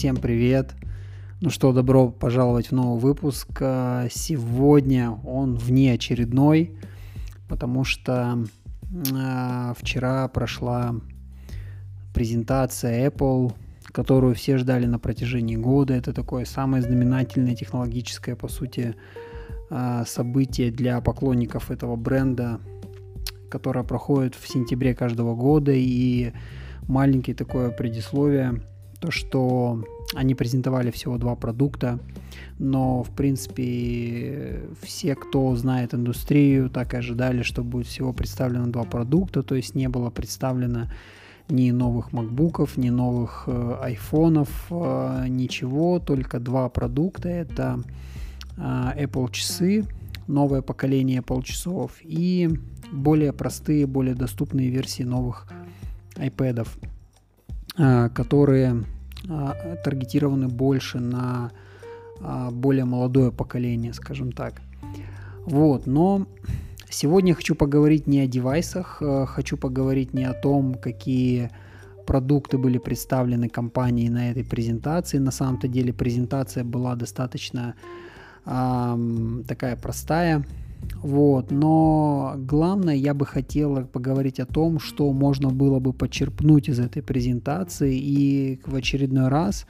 Всем привет! Ну что, добро пожаловать в новый выпуск. А, сегодня он внеочередной, потому что э, вчера прошла презентация Apple, которую все ждали на протяжении года. Это такое самое знаменательное технологическое, по сути, э, событие для поклонников этого бренда, которое проходит в сентябре каждого года. И маленькое такое предисловие, то что они презентовали всего два продукта, но в принципе все, кто знает индустрию, так и ожидали, что будет всего представлено два продукта, то есть не было представлено ни новых макбуков, ни новых э, айфонов, э, ничего, только два продукта. Это э, Apple часы, новое поколение Apple часов и более простые, более доступные версии новых iPad. А, которые а, таргетированы больше на а, более молодое поколение, скажем так. Вот, но сегодня хочу поговорить не о девайсах, хочу поговорить не о том, какие продукты были представлены компанией на этой презентации. На самом-то деле презентация была достаточно э, такая простая, вот. Но главное, я бы хотела поговорить о том, что можно было бы почерпнуть из этой презентации и в очередной раз,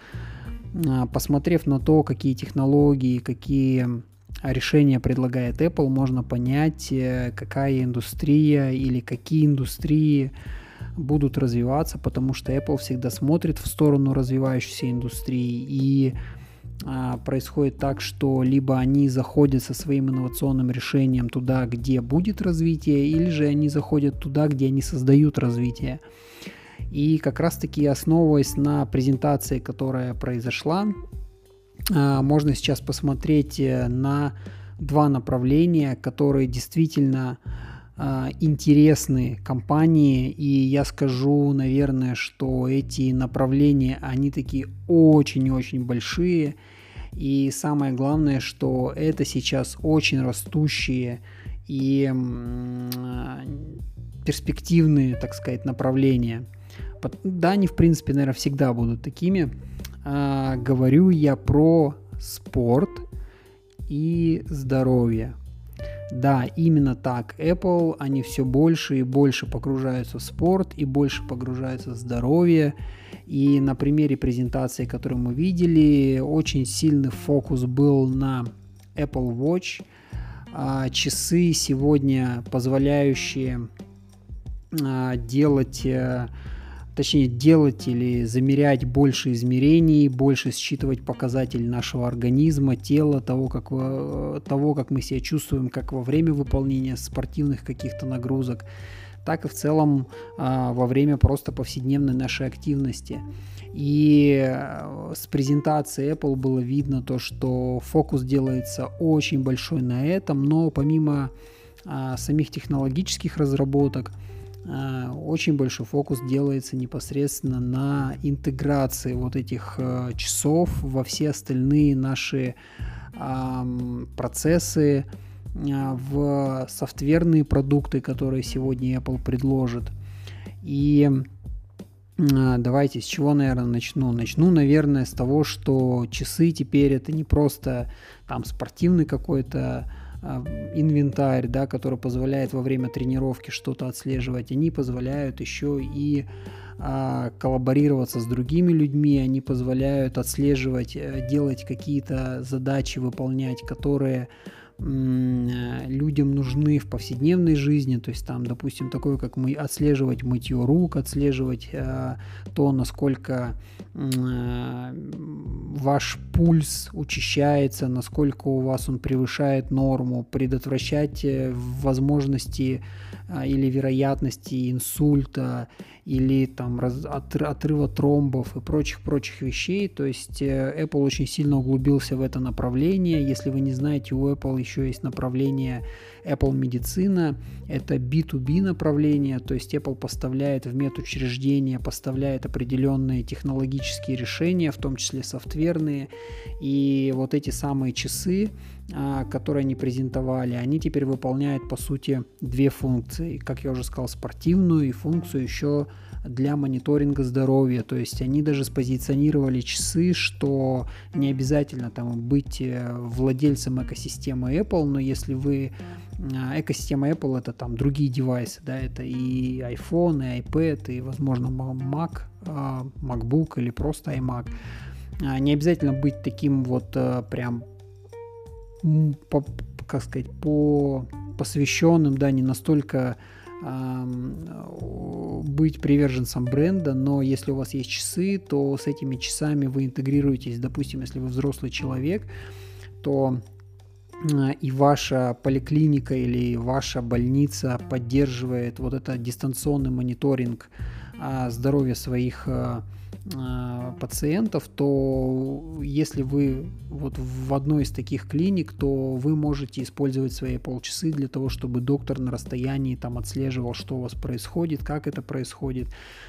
а, посмотрев на то, какие технологии, какие решения предлагает Apple, можно понять, э, какая индустрия или какие индустрии будут развиваться, потому что Apple всегда смотрит в сторону развивающейся индустрии и происходит так, что либо они заходят со своим инновационным решением туда, где будет развитие, или же они заходят туда, где они создают развитие. И как раз-таки основываясь на презентации, которая произошла, а, можно сейчас посмотреть э, на два направления, которые действительно а, интересны компании, и я скажу, наверное, что эти направления, они такие очень-очень большие, и самое главное, что это сейчас очень растущие и перспективные, так сказать, направления. Да, они, в принципе, наверное, всегда будут такими. А, говорю я про спорт и здоровье. Да, именно так. Apple, они все больше и больше погружаются в спорт и больше погружаются в здоровье. И на примере презентации, которую мы видели, очень сильный фокус был на Apple Watch. А, часы сегодня позволяющие а, делать э, точнее делать или замерять больше измерений, больше считывать показатели нашего организма, тела, того как, э, того, как мы себя чувствуем, как во время выполнения спортивных каких-то нагрузок, так и в целом а, во время просто повседневной нашей активности. И э, с презентации Apple было видно то, что фокус делается очень большой на этом, но помимо а, самих технологических разработок, очень большой фокус делается непосредственно на интеграции вот этих э, часов во все остальные наши процессы, э, в софтверные продукты, которые сегодня Apple предложит. И давайте с чего, наверное, начну. Начну, наверное, с того, что часы теперь это не просто там спортивный какой-то а, инвентарь, да, который позволяет во время тренировки что-то отслеживать, они позволяют еще и а, коллаборироваться с другими людьми, они позволяют отслеживать, э, делать какие-то задачи, выполнять, которые людям нужны в повседневной жизни, то есть там, допустим, такое, как мы отслеживать мытье рук, отслеживать э, то, насколько э, ваш пульс учащается, насколько у вас он превышает норму, предотвращать э, возможности э, или вероятности инсульта или там раз, от, отрыва тромбов и прочих-прочих вещей. То есть э, Apple очень сильно углубился в это направление. Если вы не знаете, у Apple еще есть направление Apple медицина. Это B2B направление, то есть Apple поставляет в медучреждения, поставляет определенные технологические решения, в том числе софтверные. И вот эти самые часы, а, которые они презентовали, они теперь выполняют, по сути, две функции. Как я уже сказал, спортивную и функцию еще для мониторинга здоровья. То есть они даже спозиционировали часы, что не обязательно там быть э, владельцем экосистемы Apple, но если вы а, экосистема Apple это там другие девайсы, да, это и iPhone, и iPad, и, возможно, Mac, а, MacBook или просто iMac. А, не обязательно быть таким вот э, прям, по, как сказать, по посвященным, да, не настолько быть приверженцем бренда, но если у вас есть часы, то с этими часами вы интегрируетесь, допустим, если вы взрослый человек, то а, и ваша поликлиника или ваша больница поддерживает вот это дистанционный мониторинг а, здоровья своих а, пациентов, то если вы вот в одной из таких клиник, то вы можете использовать свои полчасы для того, чтобы доктор на расстоянии там отслеживал, что у вас происходит, как это происходит.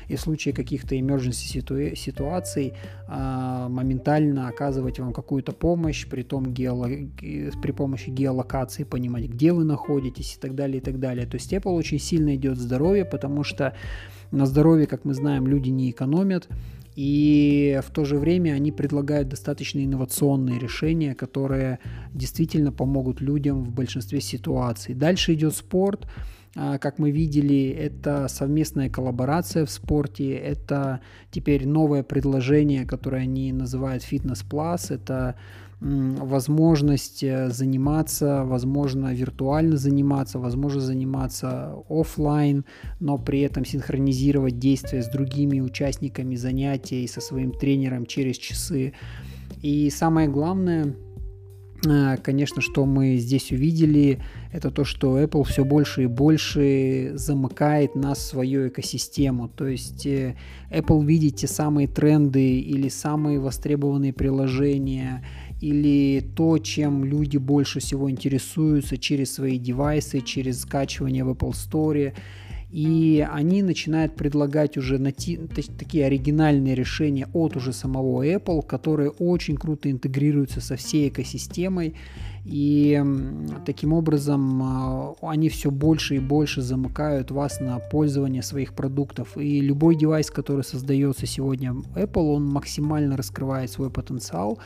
И в случае каких-то emergency ситу- ситуаций а, моментально оказывать вам какую-то помощь, при, том геоло... при помощи геолокации понимать, где вы находитесь и так далее, и так далее. То есть Apple очень сильно идет здоровье, потому что на здоровье, как мы знаем, люди не экономят. И в то же время они предлагают достаточно инновационные решения, которые действительно помогут людям в большинстве ситуаций. Дальше идет спорт. А, как мы видели, это совместная коллаборация в спорте, это теперь новое предложение, которое они называют Plus, это возможность э, заниматься, возможно, виртуально заниматься, возможно, заниматься офлайн, но при этом синхронизировать действия с другими участниками занятий, со своим тренером через часы. И самое главное, э, конечно, что мы здесь увидели, это то, что Apple все больше и больше замыкает нас в свою экосистему. То есть э, Apple видит те самые тренды или самые востребованные приложения или то, чем люди больше всего интересуются через свои девайсы, через скачивание в Apple Store. И они начинают предлагать уже нати- такие оригинальные решения от уже самого Apple, которые очень круто интегрируются со всей экосистемой. И таким образом а, они все больше и больше замыкают вас на пользование своих продуктов. И любой девайс, который создается сегодня Apple, он максимально раскрывает свой потенциал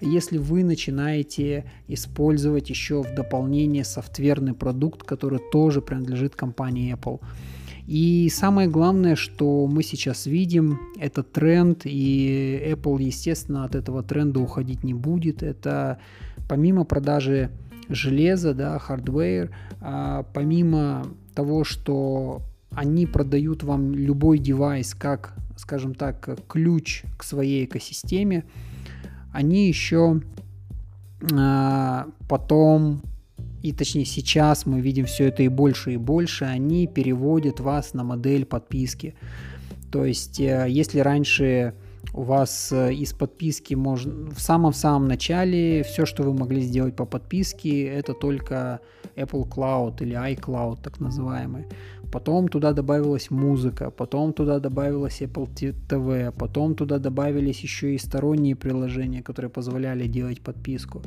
если вы начинаете использовать еще в дополнение софтверный продукт, который тоже принадлежит компании Apple. И самое главное, что мы сейчас видим, это тренд, и Apple, естественно, от этого тренда уходить не будет. Это помимо продажи железа, да, hardware, а помимо того, что они продают вам любой девайс как, скажем так, ключ к своей экосистеме, они еще а, потом, и точнее сейчас мы видим все это и больше и больше, они переводят вас на модель подписки. То есть, э, если раньше у вас э, из подписки можно в самом-самом начале все, что вы могли сделать по подписке, это только Apple Cloud или iCloud так называемый. Потом туда добавилась музыка, потом туда добавилась Apple TV, потом туда добавились еще и сторонние приложения, которые позволяли делать подписку.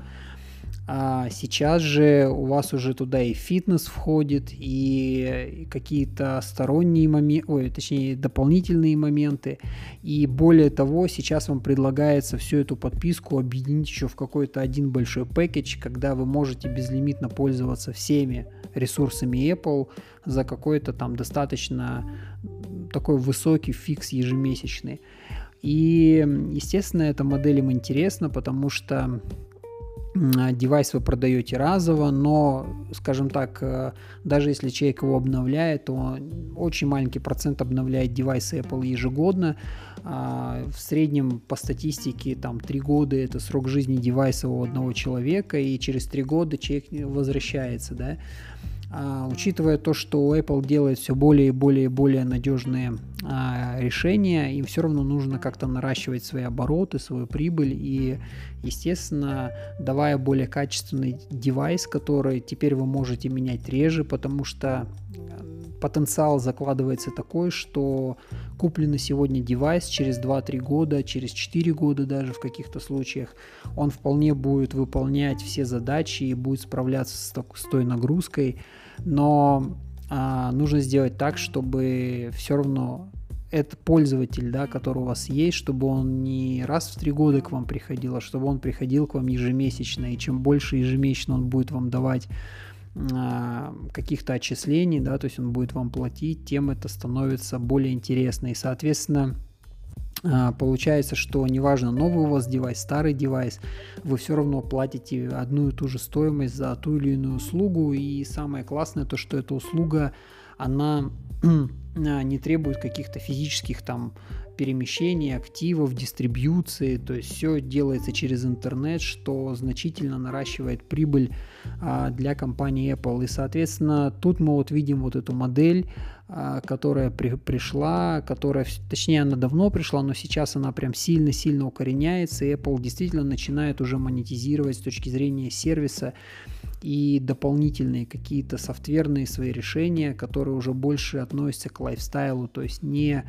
А сейчас же у вас уже туда и фитнес входит, и какие-то сторонние моменты, ой, точнее, дополнительные моменты. И более того, сейчас вам предлагается всю эту подписку объединить еще в какой-то один большой пакет, когда вы можете безлимитно пользоваться всеми ресурсами Apple за какой-то там достаточно такой высокий фикс ежемесячный. И, естественно, эта модель им интересна, потому что девайс вы продаете разово, но, скажем так, э, даже если человек его обновляет, то очень маленький процент обновляет девайсы Apple ежегодно. А, в среднем по статистике там 3 года это срок жизни девайса у одного человека, и через 3 года человек возвращается, да. А, учитывая то, что Apple делает все более и более и более надежные а, решения, им все равно нужно как-то наращивать свои обороты, свою прибыль. И, естественно, давая более качественный девайс, который теперь вы можете менять реже, потому что потенциал закладывается такой, что купленный сегодня девайс через 2-3 года, через 4 года даже в каких-то случаях, он вполне будет выполнять все задачи и будет справляться с, с той нагрузкой, но а, нужно сделать так, чтобы все равно этот пользователь, да, который у вас есть, чтобы он не раз в три года к вам приходил, а чтобы он приходил к вам ежемесячно. И чем больше ежемесячно он будет вам давать каких-то отчислений, да, то есть он будет вам платить, тем это становится более интересно. И, соответственно, а, получается, что неважно, новый у вас девайс, старый девайс, вы все равно платите одну и ту же стоимость за ту или иную услугу. И самое классное то, что эта услуга, она а, не требует каких-то физических там перемещений, активов, дистрибьюции, то есть все делается через интернет, что значительно наращивает прибыль а, для компании Apple. И, соответственно, тут мы вот видим вот эту модель, а, которая при, пришла, которая, точнее, она давно пришла, но сейчас она прям сильно-сильно укореняется, и Apple действительно начинает уже монетизировать с точки зрения сервиса и дополнительные какие-то софтверные свои решения, которые уже больше относятся к лайфстайлу, то есть не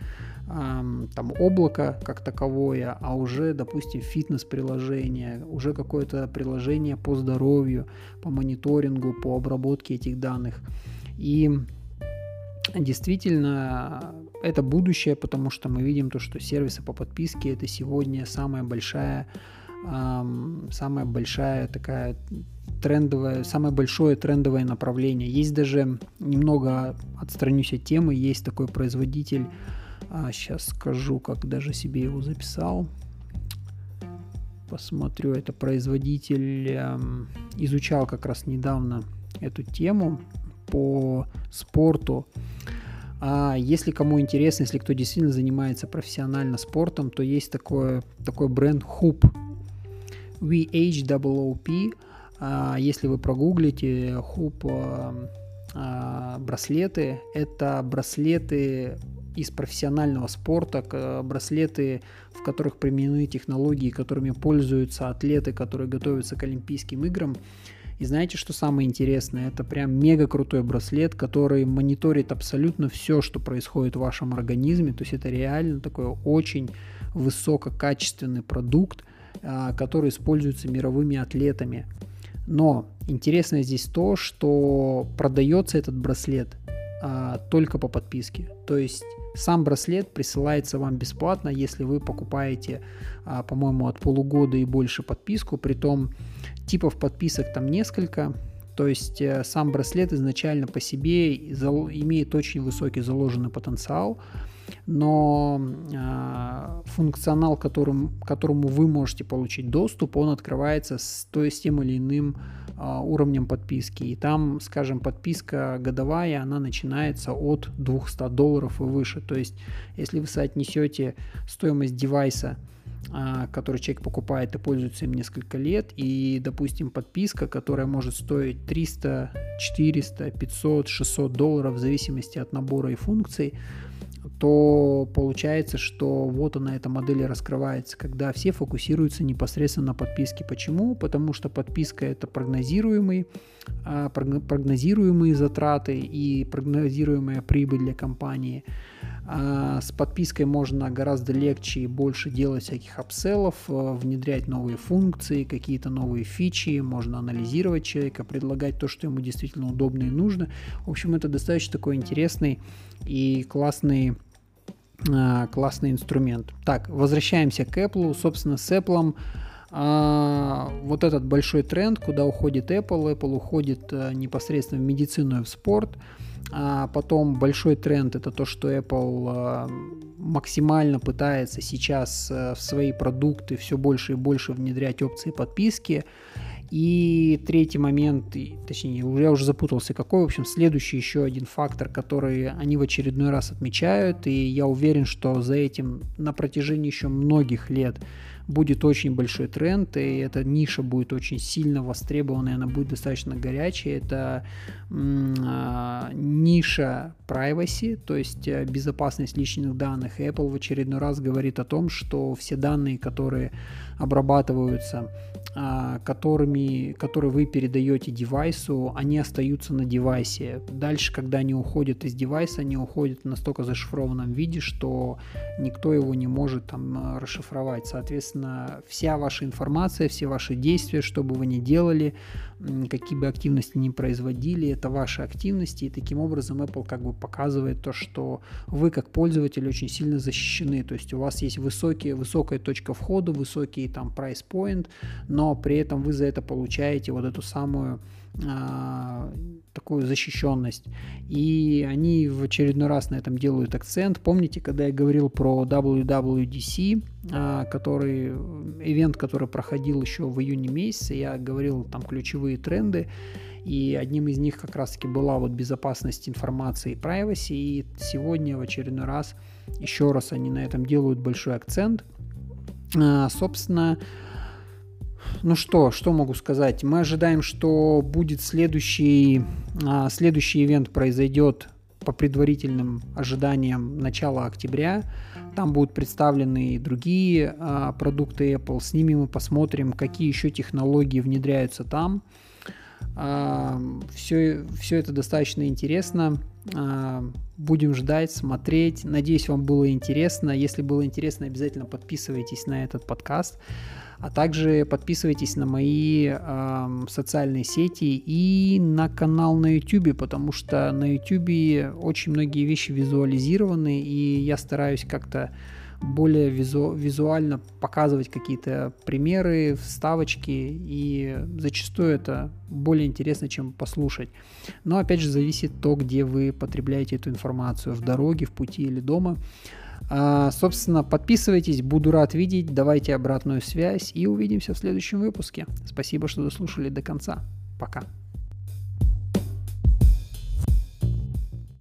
эм, там облако как таковое, а уже, допустим, фитнес-приложение, уже какое-то приложение по здоровью, по мониторингу, по обработке этих данных. И действительно это будущее, потому что мы видим то, что сервисы по подписке это сегодня самая большая самая большая такая трендовое, самое большое трендовое направление. Есть даже, немного отстранюсь от темы, есть такой производитель, а, сейчас скажу, как даже себе его записал. Посмотрю, это производитель, изучал как раз недавно эту тему по спорту. А если кому интересно, если кто действительно занимается профессионально спортом, то есть такой, такой бренд Hoop. VHOOP. А, если вы прогуглите Hoop а, а, браслеты, это браслеты из профессионального спорта, браслеты, в которых применены технологии, которыми пользуются атлеты, которые готовятся к Олимпийским играм. И знаете, что самое интересное? Это прям мега крутой браслет, который мониторит абсолютно все, что происходит в вашем организме. То есть это реально такой очень высококачественный продукт, а, который используется мировыми атлетами. Но интересно здесь то, что продается этот браслет а, только по подписке. То есть сам браслет присылается вам бесплатно, если вы покупаете, а, по-моему, от полугода и больше подписку. Притом типов подписок там несколько. То есть э, сам браслет изначально по себе имеет очень высокий заложенный потенциал но э, функционал, которым, которому вы можете получить доступ, он открывается с, то есть тем или иным э, уровнем подписки. И там, скажем, подписка годовая, она начинается от 200 долларов и выше. То есть, если вы соотнесете стоимость девайса который человек покупает и пользуется им несколько лет, и, допустим, подписка, которая может стоить 300, 400, 500, 600 долларов в зависимости от набора и функций, то получается, что вот она, эта модель раскрывается, когда все фокусируются непосредственно на подписке. Почему? Потому что подписка это прогнозируемый, а, прогнозируемые затраты и прогнозируемая прибыль для компании. А, с подпиской можно гораздо легче и больше делать всяких апселлов, э, внедрять новые функции, какие-то новые фичи, можно анализировать человека, предлагать то, что ему действительно удобно и нужно. В общем, это достаточно такой интересный и классный а, классный инструмент. Так, возвращаемся к Apple. Собственно, с Apple а, вот этот большой тренд, куда уходит Apple. Apple уходит а, непосредственно в медицину и в спорт. А потом большой тренд это то, что Apple а, максимально пытается сейчас а, в свои продукты все больше и больше внедрять опции подписки. И третий момент, точнее, я уже запутался, какой, в общем, следующий еще один фактор, который они в очередной раз отмечают, и я уверен, что за этим на протяжении еще многих лет будет очень большой тренд, и эта ниша будет очень сильно востребованная, она будет достаточно горячая. Это а, ниша privacy, то есть э, безопасность личных данных. Apple в очередной раз говорит о том, что все данные, которые обрабатываются а, которыми, которые вы передаете девайсу, они остаются на девайсе. Дальше, когда они уходят из девайса, они уходят в настолько зашифрованном виде, что никто его не может там а, расшифровать. Соответственно, вся ваша информация, все ваши действия, что бы вы ни делали, какие бы активности ни производили, это ваши активности, и таким образом Apple как бы показывает то, что вы как пользователь очень сильно защищены, то есть у вас есть высокие, высокая точка входа, высокий там price point, но при этом вы за это получаете вот эту самую такую защищенность. И они в очередной раз на этом делают акцент. Помните, когда я говорил про WWDC, а, который, ивент, который проходил еще в июне месяце, я говорил там ключевые тренды, и одним из них как раз-таки была вот безопасность информации и privacy, и сегодня в очередной раз еще раз они на этом делают большой акцент. А, собственно, ну что, что могу сказать? Мы ожидаем, что будет следующий, а, следующий ивент произойдет по предварительным ожиданиям начала октября. Там будут представлены и другие а, продукты Apple. С ними мы посмотрим, какие еще технологии внедряются там. А, все, все это достаточно интересно. Будем ждать, смотреть. Надеюсь, вам было интересно. Если было интересно, обязательно подписывайтесь на этот подкаст. А также подписывайтесь на мои э, социальные сети и на канал на YouTube, потому что на YouTube очень многие вещи визуализированы, и я стараюсь как-то более визу, визуально показывать какие-то примеры, вставочки, и зачастую это более интересно, чем послушать. Но опять же зависит то, где вы потребляете эту информацию, в дороге, в пути или дома. А, собственно, подписывайтесь, буду рад видеть, давайте обратную связь и увидимся в следующем выпуске. Спасибо, что дослушали до конца. Пока.